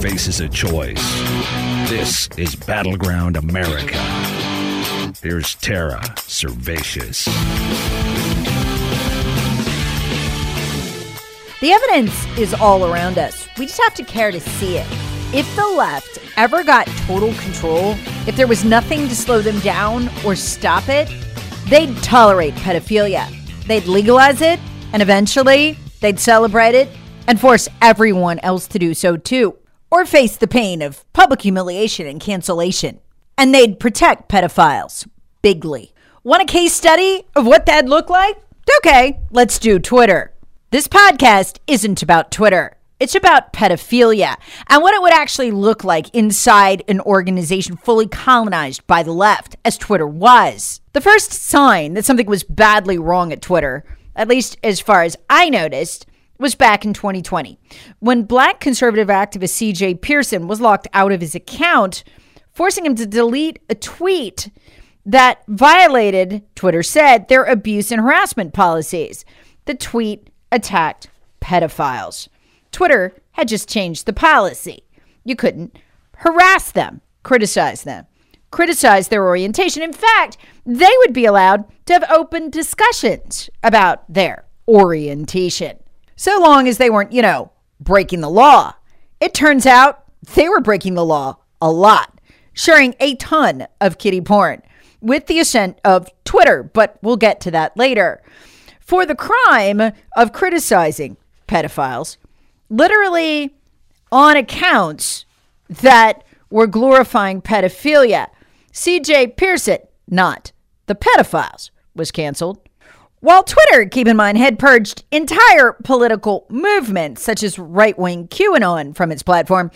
Faces a choice. This is Battleground America. Here's Tara Servatius. The evidence is all around us. We just have to care to see it. If the left ever got total control, if there was nothing to slow them down or stop it, they'd tolerate pedophilia. They'd legalize it, and eventually they'd celebrate it and force everyone else to do so too, or face the pain of public humiliation and cancellation. And they'd protect pedophiles bigly. Want a case study of what that'd look like? Okay, let's do Twitter. This podcast isn't about Twitter. It's about pedophilia and what it would actually look like inside an organization fully colonized by the left, as Twitter was. The first sign that something was badly wrong at Twitter, at least as far as I noticed, was back in 2020 when black conservative activist CJ Pearson was locked out of his account, forcing him to delete a tweet that violated, Twitter said, their abuse and harassment policies. The tweet attacked pedophiles. Twitter had just changed the policy. You couldn't harass them, criticize them, criticize their orientation. In fact, they would be allowed to have open discussions about their orientation, so long as they weren't, you know, breaking the law. It turns out they were breaking the law a lot, sharing a ton of kiddie porn with the assent of Twitter, but we'll get to that later. For the crime of criticizing pedophiles, literally on accounts that were glorifying pedophilia. CJ Pearson, not the pedophiles, was canceled. While Twitter, keep in mind, had purged entire political movements, such as right wing QAnon, from its platform,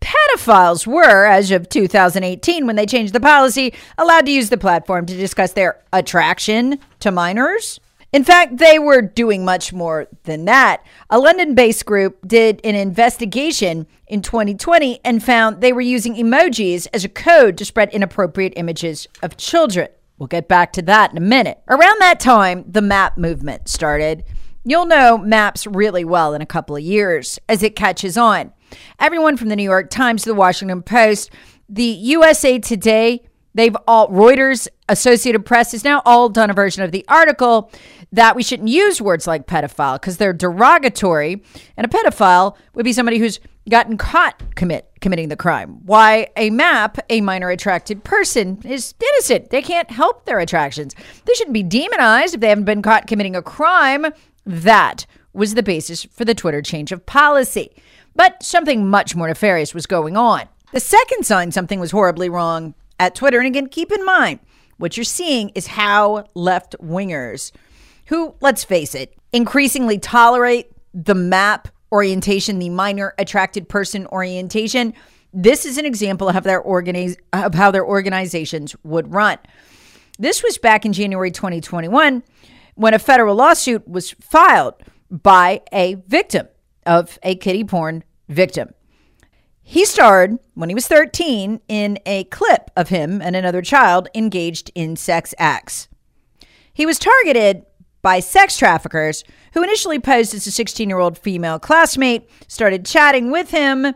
pedophiles were, as of 2018, when they changed the policy, allowed to use the platform to discuss their attraction to minors in fact, they were doing much more than that. A London based group did an investigation in 2020 and found they were using emojis as a code to spread inappropriate images of children. We'll get back to that in a minute. Around that time, the MAP movement started. You'll know MAPS really well in a couple of years as it catches on. Everyone from the New York Times to the Washington Post, the USA Today, they've all, Reuters, Associated Press has now all done a version of the article that we shouldn't use words like pedophile because they're derogatory. And a pedophile would be somebody who's gotten caught commit committing the crime. Why a map, a minor attracted person, is innocent. They can't help their attractions. They shouldn't be demonized if they haven't been caught committing a crime. That was the basis for the Twitter change of policy. But something much more nefarious was going on. The second sign something was horribly wrong at Twitter, and again, keep in mind, what you're seeing is how left wingers who, let's face it, increasingly tolerate the map orientation, the minor attracted person orientation. This is an example of how their organize of how their organizations would run. This was back in January 2021 when a federal lawsuit was filed by a victim of a kiddie porn victim. He starred when he was 13 in a clip of him and another child engaged in sex acts. He was targeted by sex traffickers who initially posed as a 16 year old female classmate, started chatting with him.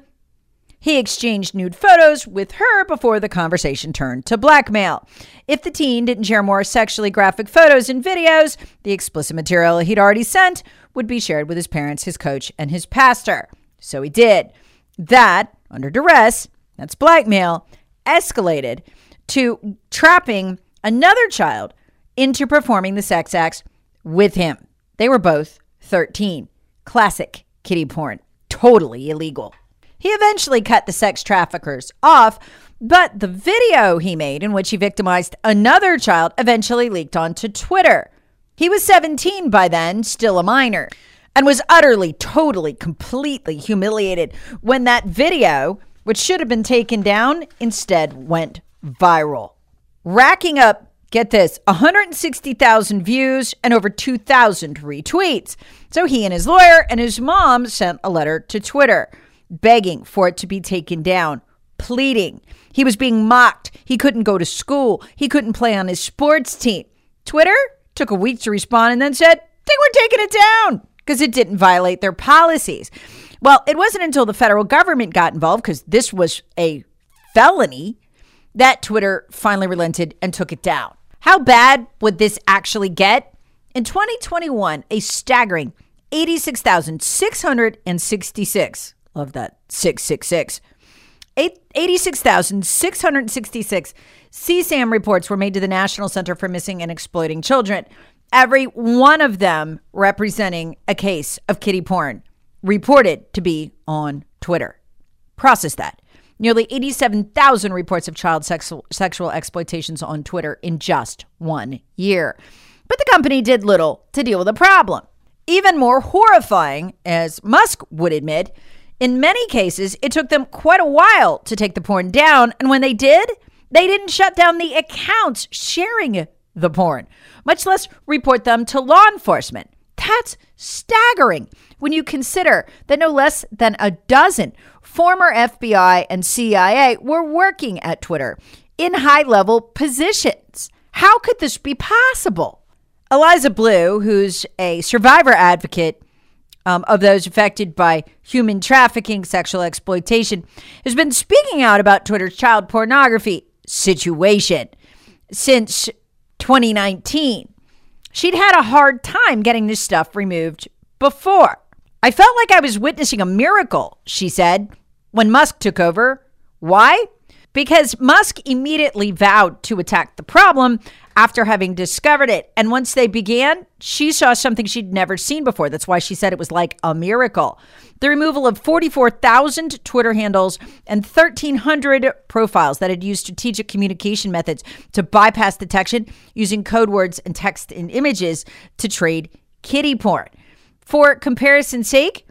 He exchanged nude photos with her before the conversation turned to blackmail. If the teen didn't share more sexually graphic photos and videos, the explicit material he'd already sent would be shared with his parents, his coach, and his pastor. So he did. That, under duress, that's blackmail, escalated to trapping another child into performing the sex acts with him. They were both 13. Classic kiddie porn. Totally illegal. He eventually cut the sex traffickers off, but the video he made in which he victimized another child eventually leaked onto Twitter. He was 17 by then, still a minor, and was utterly, totally, completely humiliated when that video, which should have been taken down, instead went viral, racking up get this 160,000 views and over 2,000 retweets. So he and his lawyer and his mom sent a letter to Twitter begging for it to be taken down, pleading. He was being mocked. He couldn't go to school. He couldn't play on his sports team. Twitter took a week to respond and then said, they were taking it down because it didn't violate their policies. Well, it wasn't until the federal government got involved because this was a felony that Twitter finally relented and took it down. How bad would this actually get? In 2021, a staggering 86,666, love that, 666, 86,666 CSAM reports were made to the National Center for Missing and Exploiting Children, every one of them representing a case of kiddie porn reported to be on Twitter. Process that nearly 87,000 reports of child sexual, sexual exploitations on Twitter in just one year. But the company did little to deal with the problem. Even more horrifying, as Musk would admit, in many cases, it took them quite a while to take the porn down. And when they did, they didn't shut down the accounts sharing the porn, much less report them to law enforcement. That's staggering when you consider that no less than a dozen former FBI and CIA were working at Twitter in high level positions. How could this be possible? Eliza Bleu, who's a survivor advocate um, of those affected by human trafficking, sexual exploitation, has been speaking out about Twitter's child pornography situation since 2019. She'd had a hard time getting this stuff removed before. I felt like I was witnessing a miracle, she said, when Musk took over. Why? Because Musk immediately vowed to attack the problem after having discovered it. And once they began, she saw something she'd never seen before. That's why she said it was like a miracle. The removal of 44,000 Twitter handles and 1,300 profiles that had used strategic communication methods to bypass detection using code words and text and images to trade kiddie porn. For comparison's sake,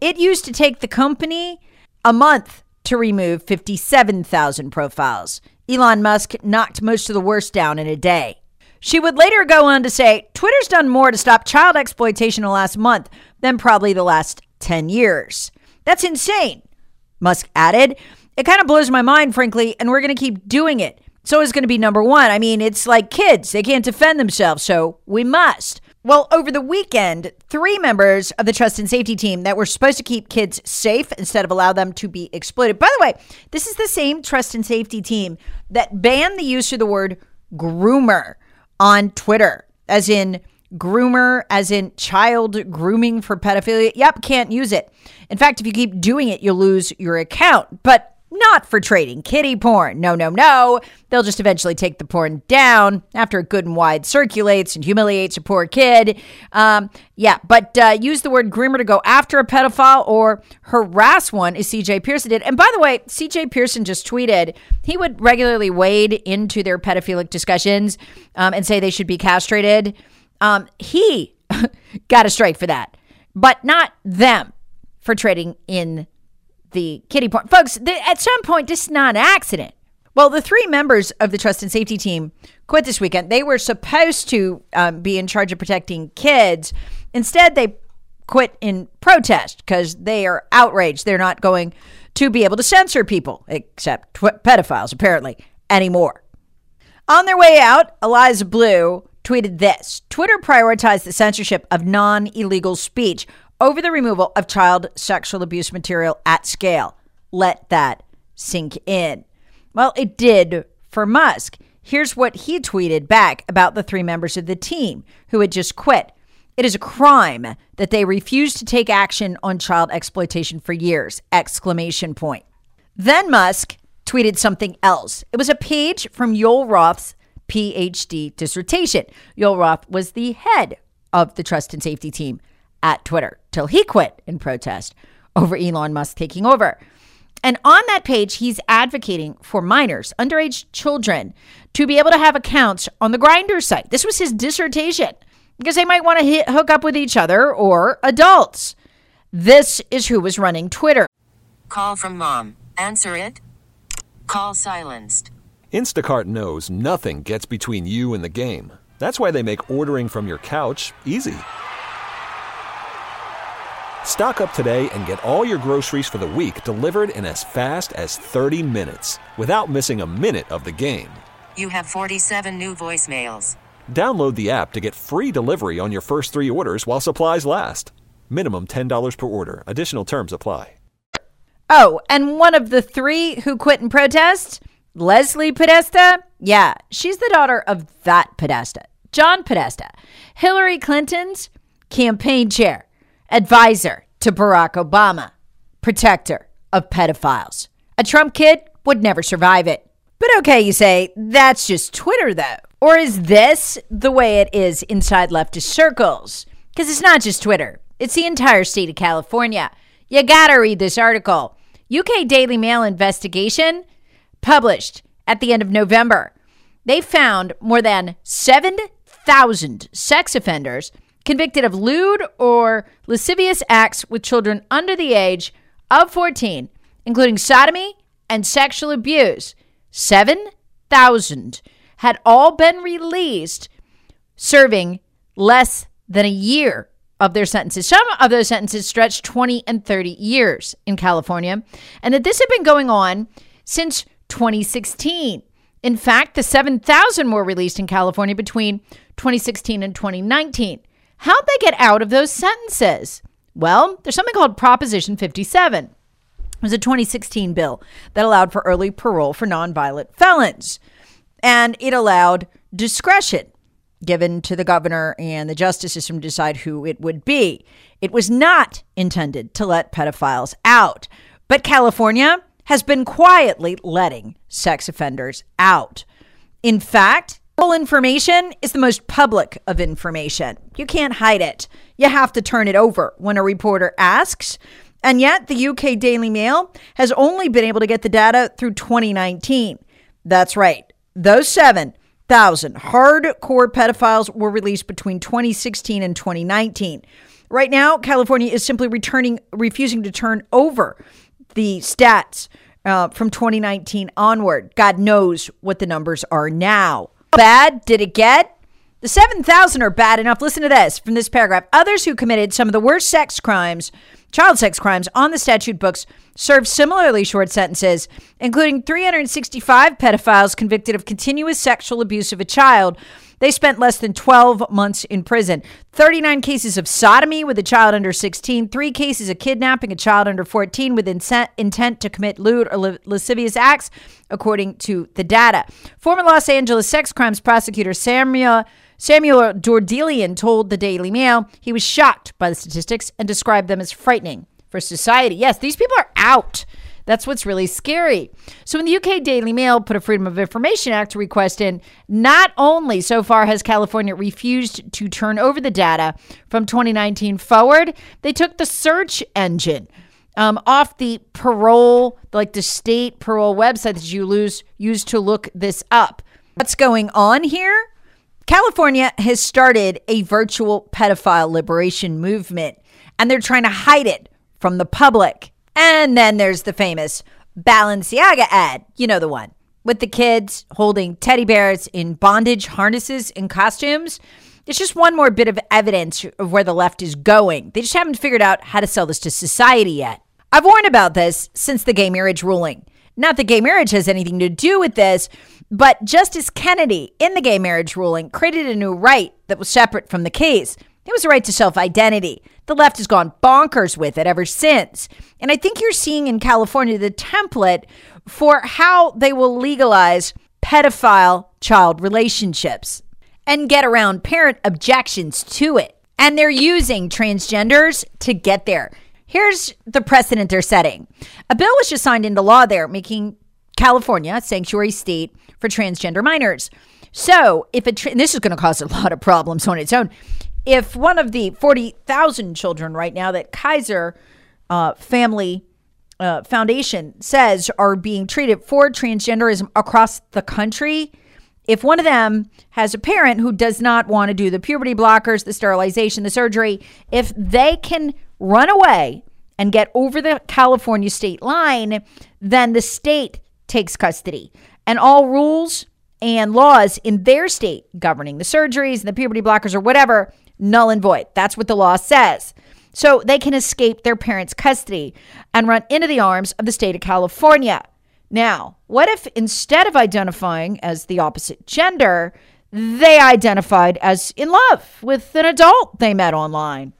it used to take the company a month to remove 57,000 profiles. Elon Musk knocked most of the worst down in a day. She would later go on to say Twitter's done more to stop child exploitation in the last month than probably the last 10 years. That's insane, Musk added. It kind of blows my mind, frankly, and we're going to keep doing it. So it's going to be number one. I mean, it's like kids, they can't defend themselves, so we must. Well, over the weekend, three members of the trust and safety team that were supposed to keep kids safe instead of allow them to be exploited. By the way, this is the same trust and safety team that banned the use of the word groomer on Twitter, as in groomer, as in child grooming for pedophilia. Yep, can't use it. In fact, if you keep doing it, you'll lose your account. But not for trading kiddie porn. No, no, no. They'll just eventually take the porn down after it good and wide circulates and humiliates a poor kid. Um, yeah, but uh, use the word groomer to go after a pedophile or harass one, as CJ Pearson did. And by the way, CJ Pearson just tweeted he would regularly wade into their pedophilic discussions um, and say they should be castrated. Um, he got a strike for that, but not them for trading in the kiddie porn. Folks, at some point, this is not an accident. Well, the three members of the trust and safety team quit this weekend. They were supposed to um, be in charge of protecting kids. Instead, they quit in protest because they are outraged. They're not going to be able to censor people, except tw- pedophiles, apparently, anymore. On their way out, Eliza Bleu tweeted this Twitter prioritized the censorship of non illegal speech over the removal of child sexual abuse material at scale. Let that sink in. Well, it did for Musk. Here's what he tweeted back about the three members of the team who had just quit. It is a crime that they refused to take action on child exploitation for years. Exclamation point. Then Musk tweeted something else. It was a page from Joel Roth's PhD dissertation. Joel Roth was the head of the trust and safety team at Twitter till he quit in protest over Elon Musk taking over. And on that page, he's advocating for minors, underage children, to be able to have accounts on the Grindr site. This was his dissertation because they might want to hit, hook up with each other or adults. This is who was running Twitter. Call from mom. Answer it. Call silenced. Instacart knows nothing gets between you and the game. That's why they make ordering from your couch easy. Stock up today and get all your groceries for the week delivered in as fast as 30 minutes without missing a minute of the game. You have 47 new voicemails. Download the app to get free delivery on your first three orders while supplies last. Minimum $10 per order. Additional terms apply. Oh, and one of the three who quit in protest, Leslie Podesta. Yeah, she's the daughter of that Podesta, John Podesta, Hillary Clinton's campaign chair, advisor to Barack Obama, protector of pedophiles. A Trump kid would never survive it. But okay, you say, that's just Twitter though. Or is this the way it is inside leftist circles? Because it's not just Twitter, it's the entire state of California. You gotta read this article. UK Daily Mail investigation published at the end of November. They found more than 7,000 sex offenders convicted of lewd or lascivious acts with children under the age of 14, including sodomy and sexual abuse. 7,000 had all been released serving less than a year of their sentences. Some of those sentences stretched 20 and 30 years in California, and that this had been going on since 2016. In fact, the 7,000 were released in California between 2016 and 2019. How'd they get out of those sentences? Well, there's something called Proposition 57. It was a 2016 bill that allowed for early parole for nonviolent felons, and it allowed discretion given to the governor and the justice system to decide who it would be. It was not intended to let pedophiles out, but California has been quietly letting sex offenders out. In fact, all information is the most public of information. You can't hide it. You have to turn it over when a reporter asks. And yet, the UK Daily Mail has only been able to get the data through 2019. That's right. Those seven thousand hardcore pedophiles were released between 2016 and 2019. Right now, California is simply returning, refusing to turn over the stats uh, from 2019 onward. God knows what the numbers are now. Bad did it get? The 7,000 are bad enough. Listen to this from this paragraph. Others who committed some of the worst sex crimes, child sex crimes on the statute books served similarly short sentences, including 365 pedophiles convicted of continuous sexual abuse of a child. They spent less than 12 months in prison. 39 cases of sodomy with a child under 16, three cases of kidnapping a child under 14 with intent to commit lewd or lascivious acts, according to the data. Former Los Angeles sex crimes prosecutor Samuel. Samuel Dordulian told the Daily Mail he was shocked by the statistics and described them as frightening for society. Yes, these people are out. That's what's really scary. So, when the UK Daily Mail put a Freedom of Information Act request in, not only so far has California refused to turn over the data from 2019 forward, they took the search engine um, off the parole, like the state parole website that you lose, use to look this up. What's going on here? California has started a virtual pedophile liberation movement, and they're trying to hide it from the public. And then there's the famous Balenciaga ad. You know the one with the kids holding teddy bears in bondage harnesses and costumes. It's just one more bit of evidence of where the left is going. They just haven't figured out how to sell this to society yet. I've warned about this since the gay marriage ruling. Not that gay marriage has anything to do with this, but Justice Kennedy, in the gay marriage ruling, created a new right that was separate from the case. It was a right to self identity. The left has gone bonkers with it ever since. And I think you're seeing in California the template for how they will legalize pedophile child relationships and get around parent objections to it. And they're using transgenders to get there. Here's the precedent they're setting. A bill was just signed into law there, making California a sanctuary state for transgender minors. So, if a tra- this is going to cause a lot of problems on its own. If one of the 40,000 children right now that Kaiser uh, Family uh, Foundation says are being treated for transgenderism across the country, if one of them has a parent who does not want to do the puberty blockers, the sterilization, the surgery, if they can run away and get over the California state line, then the state takes custody. And all rules and laws in their state governing the surgeries and the puberty blockers or whatever, null and void. That's what the law says. So they can escape their parents' custody and run into the arms of the state of California. Now, what if instead of identifying as the opposite gender, they identified as in love with an adult they met online?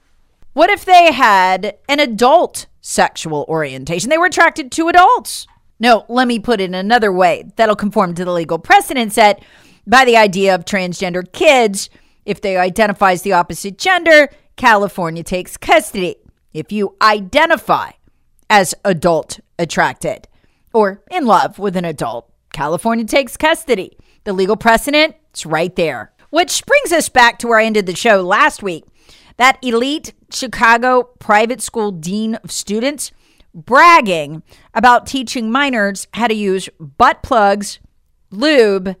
What if they had an adult sexual orientation? They were attracted to adults. No, let me put it another way that'll conform to the legal precedent set by the idea of transgender kids. If they identify as the opposite gender, California takes custody. If you identify as adult attracted or in love with an adult, California takes custody. The legal precedent is right there. Which brings us back to where I ended the show last week. That elite Chicago private school dean of students bragging about teaching minors how to use butt plugs, lube,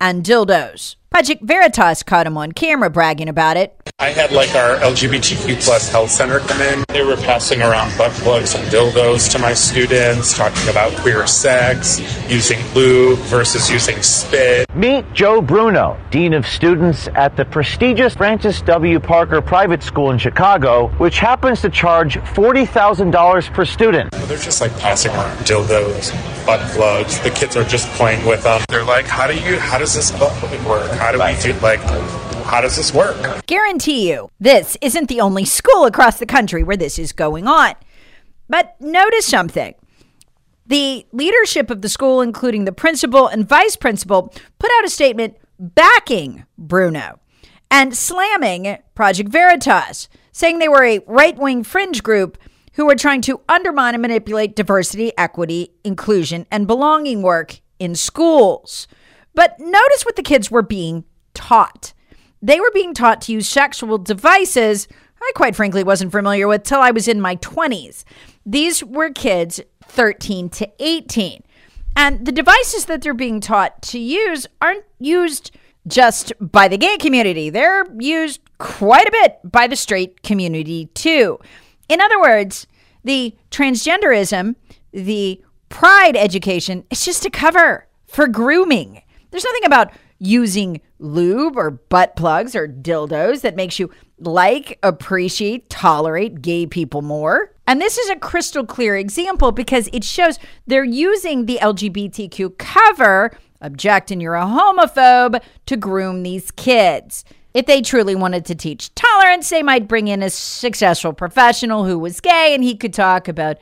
and dildos. Project Veritas caught him on camera bragging about it. I had like our LGBTQ plus health center come in. They were passing around butt plugs and dildos to my students, talking about queer sex, using lube versus using spit. Meet Joe Bruno, Dean of Students at the prestigious Francis W. Parker Private School in Chicago, which happens to charge $40,000 per student. They're just like passing around dildos, butt plugs. The kids are just playing with them. They're like, how do you, how does this butt plug work? How do we do, like, how does this work? Guarantee you, this isn't the only school across the country where this is going on. But notice something. The leadership of the school, including the principal and vice principal, put out a statement backing Bruno and slamming Project Veritas, saying they were a right wing fringe group who were trying to undermine and manipulate diversity, equity, inclusion, and belonging work in schools. But notice what the kids were being taught. They were being taught to use sexual devices I quite frankly wasn't familiar with till I was in my 20s. These were kids 13 to 18. And the devices that they're being taught to use aren't used just by the gay community, they're used quite a bit by the straight community too. In other words, the transgenderism, the pride education, it's just a cover for grooming. There's nothing about using lube or butt plugs or dildos that makes you like, appreciate, tolerate gay people more. And this is a crystal clear example because it shows they're using the LGBTQ cover, object and you're a homophobe, to groom these kids. If they truly wanted to teach tolerance, they might bring in a successful professional who was gay and he could talk about,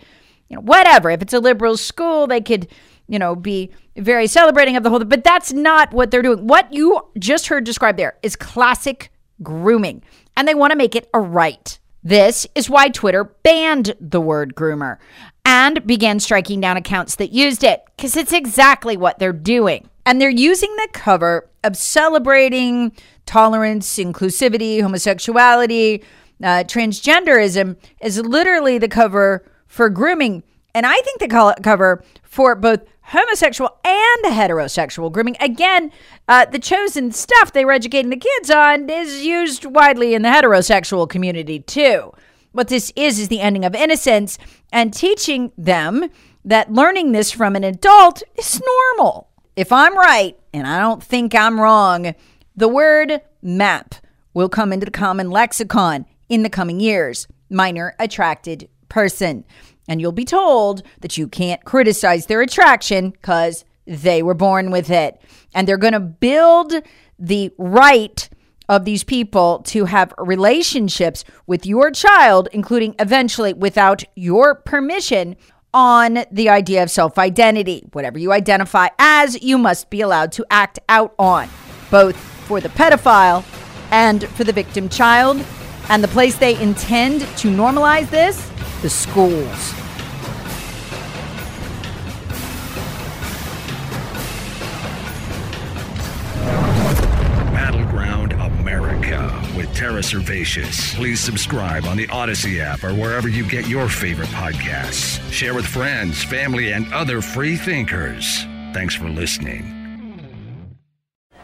you know, whatever. If it's a liberal school, they could, you know, be very celebrating of the whole, but that's not what they're doing. What you just heard described there is classic grooming, and they want to make it a right. This is why Twitter banned the word groomer and began striking down accounts that used it, because it's exactly what they're doing. And they're using the cover of celebrating tolerance, inclusivity, homosexuality, uh, transgenderism is literally the cover for grooming. And I think the cover for both homosexual and heterosexual grooming. Again, uh, the chosen stuff they were educating the kids on is used widely in the heterosexual community too. What this is is the ending of innocence and teaching them that learning this from an adult is normal. If I'm right, and I don't think I'm wrong, the word map will come into the common lexicon in the coming years. Minor attracted person. And you'll be told that you can't criticize their attraction because they were born with it. And they're going to build the right of these people to have relationships with your child, including eventually without your permission, on the idea of self identity. Whatever you identify as, you must be allowed to act out on, both for the pedophile and for the victim child And the place they intend to normalize this? The schools. Battleground America with Tara Servatius. Please subscribe on the Odyssey app or wherever you get your favorite podcasts. Share with friends, family, and other free thinkers. Thanks for listening.